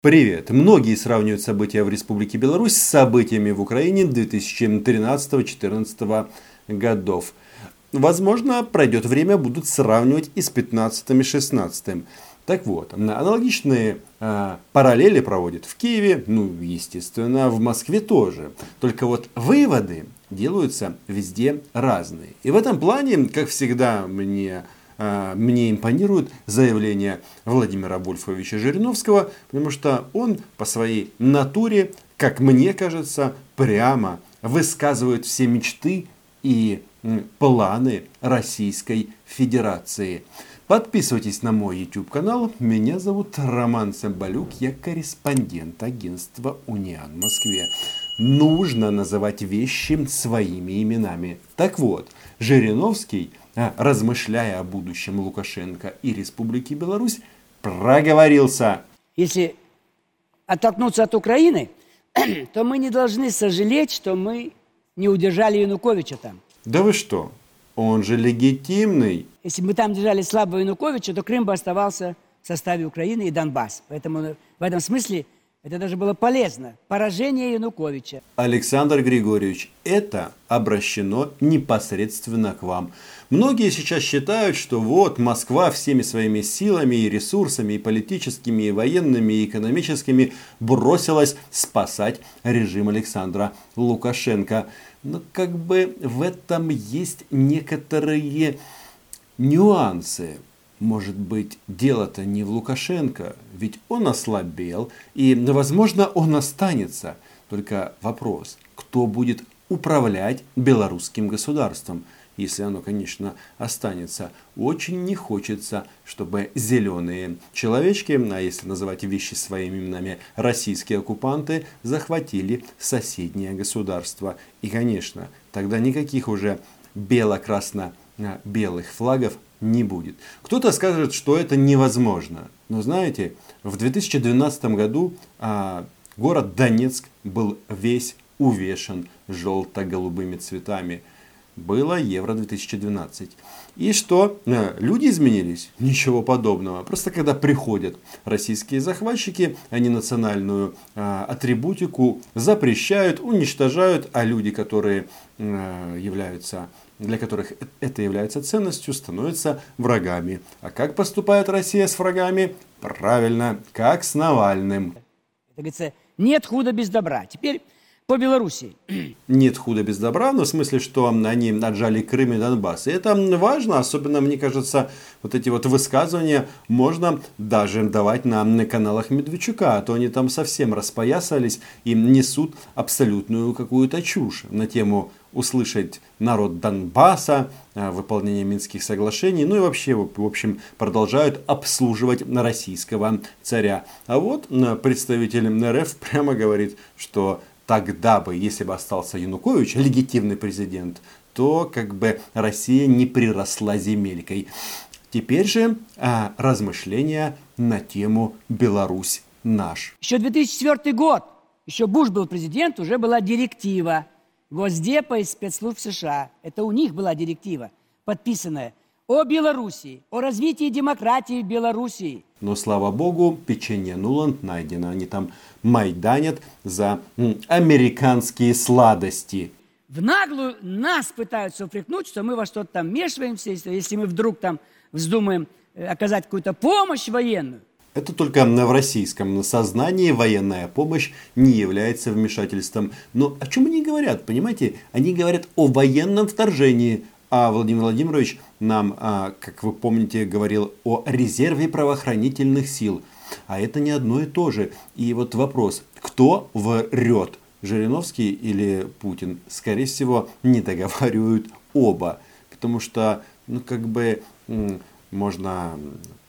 Привет! Многие сравнивают события в Республике Беларусь с событиями в Украине 2013-2014 годов. Возможно, пройдет время, будут сравнивать и с 15 и 16 Так вот, аналогичные э, параллели проводят в Киеве, ну, естественно, в Москве тоже. Только вот выводы делаются везде разные. И в этом плане, как всегда, мне мне импонирует заявление Владимира Вольфовича Жириновского, потому что он по своей натуре, как мне кажется, прямо высказывает все мечты и планы Российской Федерации. Подписывайтесь на мой YouTube канал. Меня зовут Роман Цымбалюк. Я корреспондент агентства Униан в Москве. Нужно называть вещи своими именами. Так вот, Жириновский а, размышляя о будущем Лукашенко и Республики Беларусь, проговорился. Если оттолкнуться от Украины, то мы не должны сожалеть, что мы не удержали Януковича там. Да вы что? Он же легитимный. Если бы мы там держали слабого Януковича, то Крым бы оставался в составе Украины и Донбасс. Поэтому в этом смысле это даже было полезно. Поражение Януковича. Александр Григорьевич, это обращено непосредственно к вам. Многие сейчас считают, что вот Москва всеми своими силами и ресурсами, и политическими, и военными, и экономическими бросилась спасать режим Александра Лукашенко. Но как бы в этом есть некоторые нюансы. Может быть, дело-то не в Лукашенко, ведь он ослабел, и, возможно, он останется. Только вопрос, кто будет управлять белорусским государством, если оно, конечно, останется. Очень не хочется, чтобы зеленые человечки, а если называть вещи своими именами, российские оккупанты, захватили соседнее государство. И, конечно, тогда никаких уже бело-красно-белых флагов не будет. Кто-то скажет, что это невозможно. Но знаете, в 2012 году а, город Донецк был весь увешан желто-голубыми цветами. Было Евро-2012. И что? Э, люди изменились? Ничего подобного. Просто когда приходят российские захватчики, они национальную э, атрибутику запрещают, уничтожают, а люди, которые э, являются для которых это является ценностью, становятся врагами. А как поступает Россия с врагами? Правильно, как с Навальным. Это говорится, нет худа без добра. Теперь по Белоруссии. Нет худа без добра, но в смысле, что они отжали Крым и Донбасс. И это важно, особенно, мне кажется, вот эти вот высказывания можно даже давать на, на каналах Медведчука, а то они там совсем распоясались и несут абсолютную какую-то чушь на тему услышать народ Донбасса, э, выполнение Минских соглашений, ну и вообще, в общем, продолжают обслуживать российского царя. А вот представитель РФ прямо говорит, что тогда бы, если бы остался Янукович, легитимный президент, то как бы Россия не приросла земелькой. Теперь же а, размышления на тему Беларусь наш. Еще 2004 год, еще Буш был президент, уже была директива Госдепа и спецслужб США. Это у них была директива, подписанная о Белоруссии, о развитии демократии в Белоруссии. Но, слава богу, печенье Нуланд найдено. Они там майданят за американские сладости. В наглую нас пытаются упрекнуть, что мы во что-то там вмешиваемся, если мы вдруг там вздумаем э, оказать какую-то помощь военную. Это только в российском сознании военная помощь не является вмешательством. Но о чем они говорят, понимаете? Они говорят о военном вторжении. А Владимир Владимирович нам, а, как вы помните, говорил о резерве правоохранительных сил. А это не одно и то же. И вот вопрос, кто врет? Жириновский или Путин? Скорее всего, не договаривают оба. Потому что, ну, как бы, можно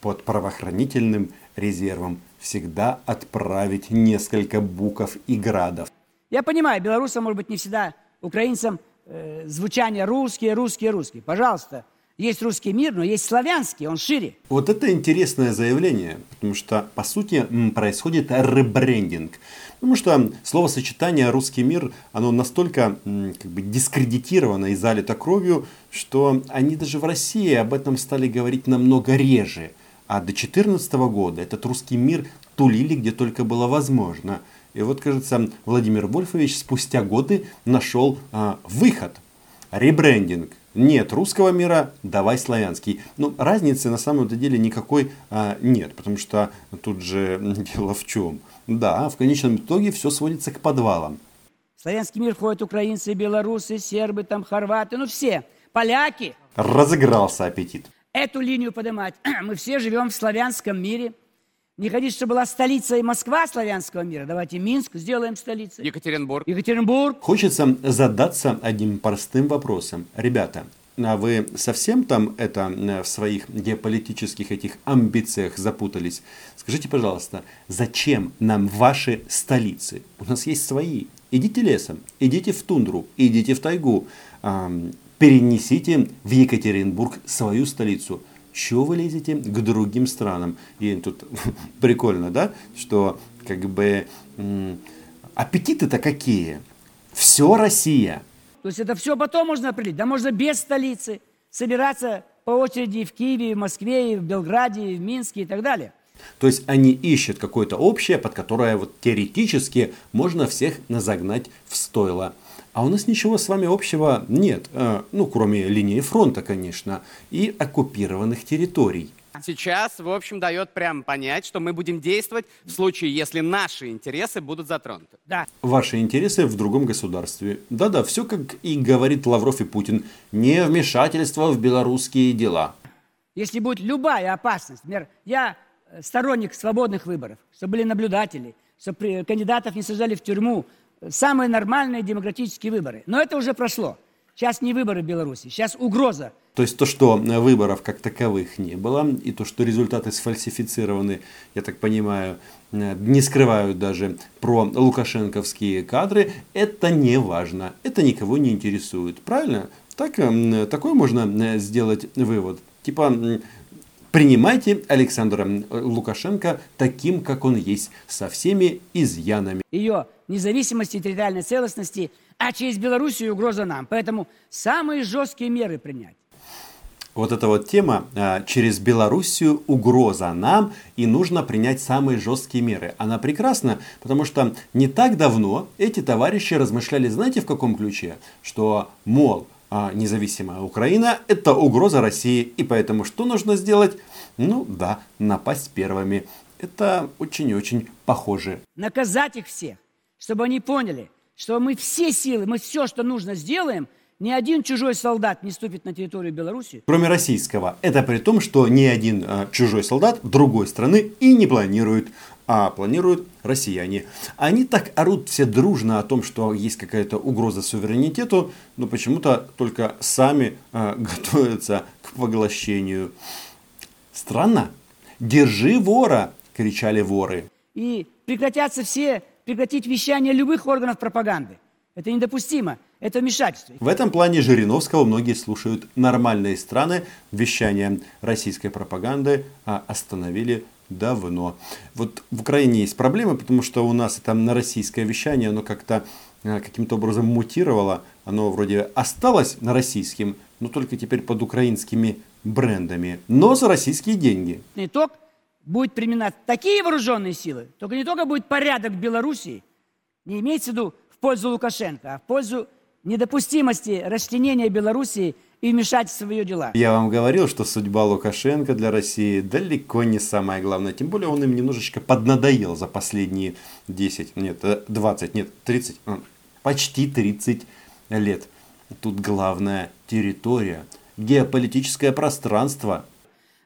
под правоохранительным резервом всегда отправить несколько букв и градов. Я понимаю, белорусам, может быть, не всегда, украинцам э, звучание русские, русские, русские. Пожалуйста, есть русский мир, но есть славянский, он шире. Вот это интересное заявление, потому что, по сути, происходит ребрендинг. Потому что словосочетание «русский мир», оно настолько как бы, дискредитировано и залито кровью, что они даже в России об этом стали говорить намного реже. А до 2014 года этот русский мир тулили где только было возможно. И вот, кажется, Владимир Вольфович спустя годы нашел а, выход. Ребрендинг. Нет русского мира, давай славянский. Но ну, разницы на самом деле никакой а, нет, потому что тут же дело в чем. Да, в конечном итоге все сводится к подвалам. В славянский мир входят украинцы, белорусы, сербы, там, хорваты, ну все, поляки. Разыгрался аппетит. Эту линию поднимать. Мы все живем в славянском мире. Не хотите, чтобы была столица и Москва славянского мира? Давайте Минск сделаем столицей. Екатеринбург. Екатеринбург. Хочется задаться одним простым вопросом. Ребята, а вы совсем там это в своих геополитических этих амбициях запутались? Скажите, пожалуйста, зачем нам ваши столицы? У нас есть свои. Идите лесом, идите в тундру, идите в тайгу, перенесите в Екатеринбург свою столицу. Чего вы лезете к другим странам? И тут прикольно, да, что как бы аппетиты-то какие? Все Россия. То есть это все потом можно определить. Да можно без столицы собираться по очереди в Киеве, в Москве, в Белграде, в Минске и так далее. То есть они ищут какое-то общее, под которое вот теоретически можно всех назагнать в стойло. А у нас ничего с вами общего нет, э, ну кроме линии фронта, конечно, и оккупированных территорий. Сейчас, в общем, дает прямо понять, что мы будем действовать в случае, если наши интересы будут затронуты. Да. Ваши интересы в другом государстве. Да-да, все как и говорит Лавров и Путин. Не вмешательство в белорусские дела. Если будет любая опасность, например, я сторонник свободных выборов, чтобы были наблюдатели, чтобы кандидатов не сажали в тюрьму. Самые нормальные демократические выборы. Но это уже прошло. Сейчас не выборы в Беларуси, сейчас угроза. То есть то, что выборов как таковых не было, и то, что результаты сфальсифицированы, я так понимаю, не скрывают даже про лукашенковские кадры, это не важно, это никого не интересует. Правильно? Так, такой можно сделать вывод. Типа, Принимайте Александра Лукашенко таким, как он есть, со всеми изъянами. Ее независимости и территориальной целостности, а через Белоруссию угроза нам. Поэтому самые жесткие меры принять. Вот эта вот тема а, через Белоруссию угроза нам и нужно принять самые жесткие меры. Она прекрасна, потому что не так давно эти товарищи размышляли, знаете, в каком ключе? Что, мол, а независимая Украина – это угроза России. И поэтому что нужно сделать? Ну да, напасть первыми. Это очень и очень похоже. Наказать их всех, чтобы они поняли, что мы все силы, мы все, что нужно, сделаем – ни один чужой солдат не ступит на территорию Беларуси. Кроме российского. Это при том, что ни один а, чужой солдат другой страны и не планирует а планируют россияне. Они так орут все дружно о том, что есть какая-то угроза суверенитету, но почему-то только сами э, готовятся к поглощению. Странно. Держи вора, кричали воры. И прекратятся все, прекратить вещание любых органов пропаганды. Это недопустимо. Это вмешательство. В этом плане Жириновского многие слушают нормальные страны. Вещание российской пропаганды а остановили давно. Вот в Украине есть проблемы, потому что у нас это на российское вещание, оно как-то э, каким-то образом мутировало. Оно вроде осталось на российским, но только теперь под украинскими брендами, но за российские деньги. Итог будет применять такие вооруженные силы, только не только будет порядок в Белоруссии, не имеется в виду в пользу Лукашенко, а в пользу недопустимости расчленения Белоруссии – и вмешательство в ее дела. Я вам говорил, что судьба Лукашенко для России далеко не самое главное. Тем более он им немножечко поднадоел за последние 10, нет, 20, э, нет, 30, э, почти 30 лет. Тут главная территория, геополитическое пространство.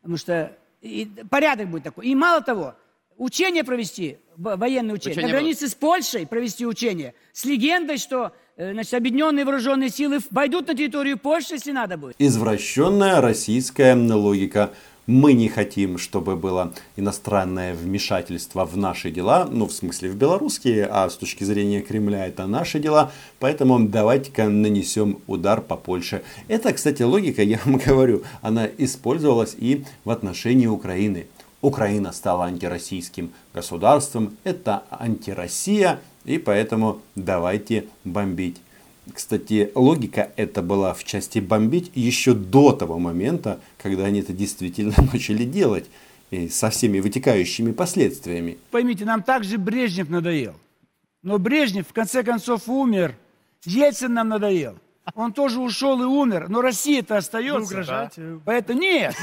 Потому что и порядок будет такой. И мало того, учение провести, военные учения, учение на границе с Польшей провести учение, с легендой, что значит, объединенные вооруженные силы войдут на территорию Польши, если надо будет. Извращенная российская логика. Мы не хотим, чтобы было иностранное вмешательство в наши дела, ну, в смысле, в белорусские, а с точки зрения Кремля это наши дела, поэтому давайте-ка нанесем удар по Польше. Это, кстати, логика, я вам говорю, она использовалась и в отношении Украины. Украина стала антироссийским государством, это антироссия, и поэтому давайте бомбить. Кстати, логика это была в части бомбить еще до того момента, когда они это действительно начали делать. и со всеми вытекающими последствиями. Поймите, нам также Брежнев надоел. Но Брежнев в конце концов умер. Ельцин нам надоел. Он тоже ушел и умер, но Россия-то остается. Вы угрожаете? Поэтому нет.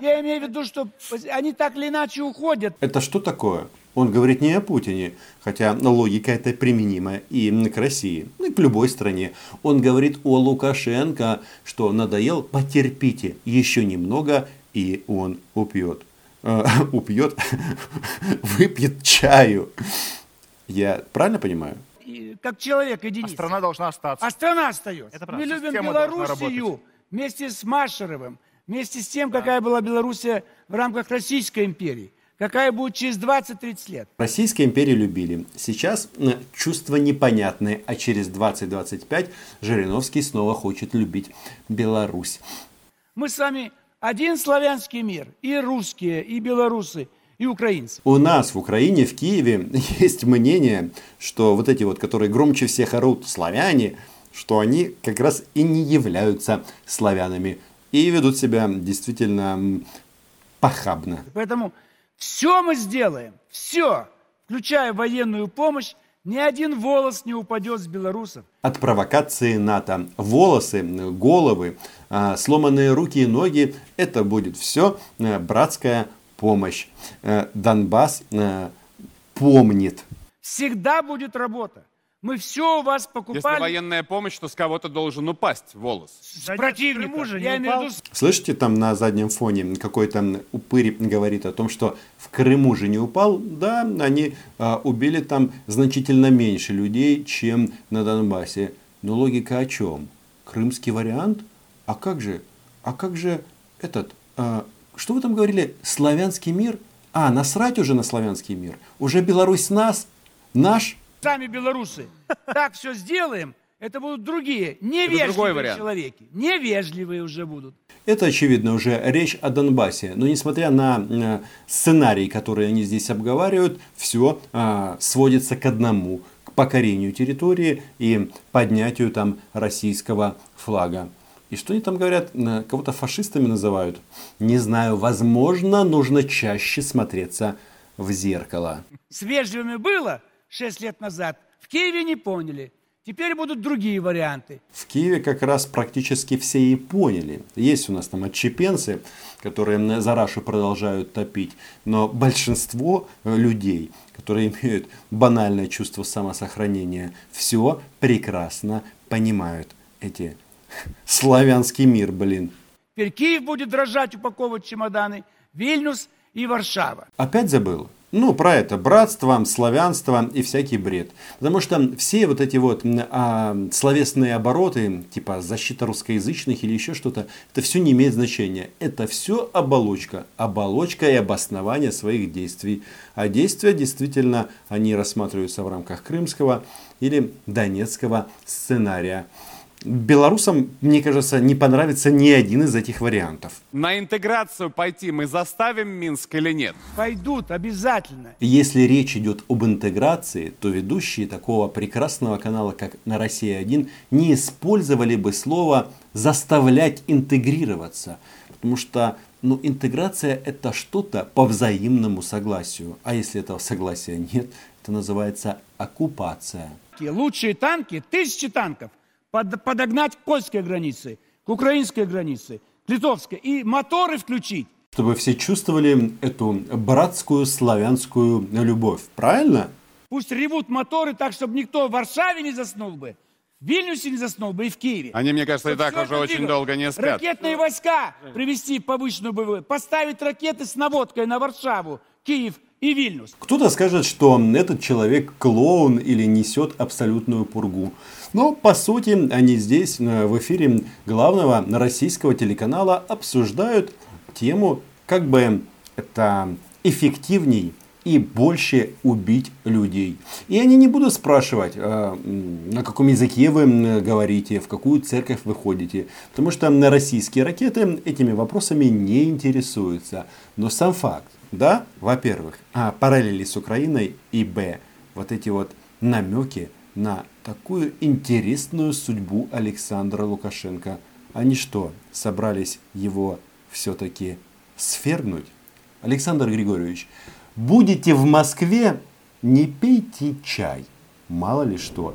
Я, имею в виду, что они так или иначе уходят. Это что такое? Он говорит не о Путине, хотя логика эта применима и к России, ну и к любой стране. Он говорит о Лукашенко, что надоел, потерпите еще немного, и он упьет. Э, упьет, выпьет чаю. Я правильно понимаю? И как человек А единица. страна должна остаться. А страна остается. Это правда. Мы любим Система Белоруссию вместе с Машеровым, вместе с тем, какая была Белоруссия в рамках Российской империи, какая будет через 20-30 лет. Российской империи любили. Сейчас э, чувства непонятные, а через 20-25 Жириновский снова хочет любить Беларусь. Мы с вами один славянский мир, и русские, и белорусы, и украинцы. У нас в Украине, в Киеве, есть мнение, что вот эти вот, которые громче всех орут, славяне, что они как раз и не являются славянами и ведут себя действительно похабно. Поэтому все мы сделаем, все, включая военную помощь, ни один волос не упадет с белорусов. От провокации НАТО. Волосы, головы, а, сломанные руки и ноги – это будет все братская помощь. Э, Донбасс э, помнит. Всегда будет работа. Мы все у вас Если покупали военная помощь, то с кого-то должен упасть волос. с противника. Крыму же не Я имею в упал. виду Слышите, там на заднем фоне какой-то упырь говорит о том, что в Крыму же не упал. Да, они а, убили там значительно меньше людей, чем на Донбассе. Но логика о чем? Крымский вариант? А как же? А как же этот? а, что вы там говорили? Славянский мир? А, насрать уже на славянский мир. Уже Беларусь нас, наш. сами белорусы так все сделаем, это будут другие, невежливые человеки. Невежливые уже будут. Это, очевидно, уже речь о Донбассе. Но несмотря на э, сценарий, который они здесь обговаривают, все сводится к одному. К покорению территории и поднятию там российского флага. И что они там говорят? Кого-то фашистами называют? Не знаю. Возможно, нужно чаще смотреться в зеркало. С вежливыми было 6 лет назад, в Киеве не поняли. Теперь будут другие варианты. В Киеве как раз практически все и поняли. Есть у нас там отчепенцы, которые за Рашу продолжают топить. Но большинство э, людей, которые имеют банальное чувство самосохранения, все прекрасно понимают. Эти славянский мир, блин. Теперь Киев будет дрожать, упаковывать чемоданы, Вильнюс и Варшава. Опять забыл? Ну, про это братство, славянство и всякий бред. Потому что все вот эти вот а, словесные обороты, типа защита русскоязычных или еще что-то, это все не имеет значения. Это все оболочка. Оболочка и обоснование своих действий. А действия действительно, они рассматриваются в рамках крымского или донецкого сценария. Белорусам, мне кажется, не понравится ни один из этих вариантов. На интеграцию пойти мы заставим Минск или нет? Пойдут обязательно. Если речь идет об интеграции, то ведущие такого прекрасного канала, как на Россия-1, не использовали бы слово «заставлять интегрироваться». Потому что ну, интеграция это что-то по взаимному согласию. А если этого согласия нет, это называется оккупация. Лучшие танки, тысячи танков, под- подогнать к польской границе, к украинской границе, к литовской. И моторы включить. Чтобы все чувствовали эту братскую славянскую любовь. Правильно? Пусть ревут моторы так, чтобы никто в Варшаве не заснул бы, в Вильнюсе не заснул бы и в Киеве. Они, мне кажется, и Чтоб так уже очень долго не спят. Ракетные войска привести в повышенную боевую, поставить ракеты с наводкой на Варшаву, Киев и Вильнюс. Кто-то скажет, что этот человек клоун или несет абсолютную пургу. Но по сути они здесь э, в эфире главного российского телеканала обсуждают тему, как бы это эффективней и больше убить людей. И они не будут спрашивать, э, на каком языке вы говорите, в какую церковь вы ходите. Потому что м, российские ракеты этими вопросами не интересуются. Но сам факт, да, во-первых, а, параллели с Украиной и б, вот эти вот намеки на такую интересную судьбу Александра Лукашенко. Они что, собрались его все-таки сфернуть? Александр Григорьевич, будете в Москве, не пейте чай. Мало ли что.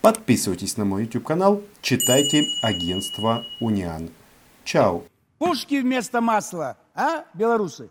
Подписывайтесь на мой YouTube канал, читайте агентство Униан. Чао. Пушки вместо масла, а, белорусы?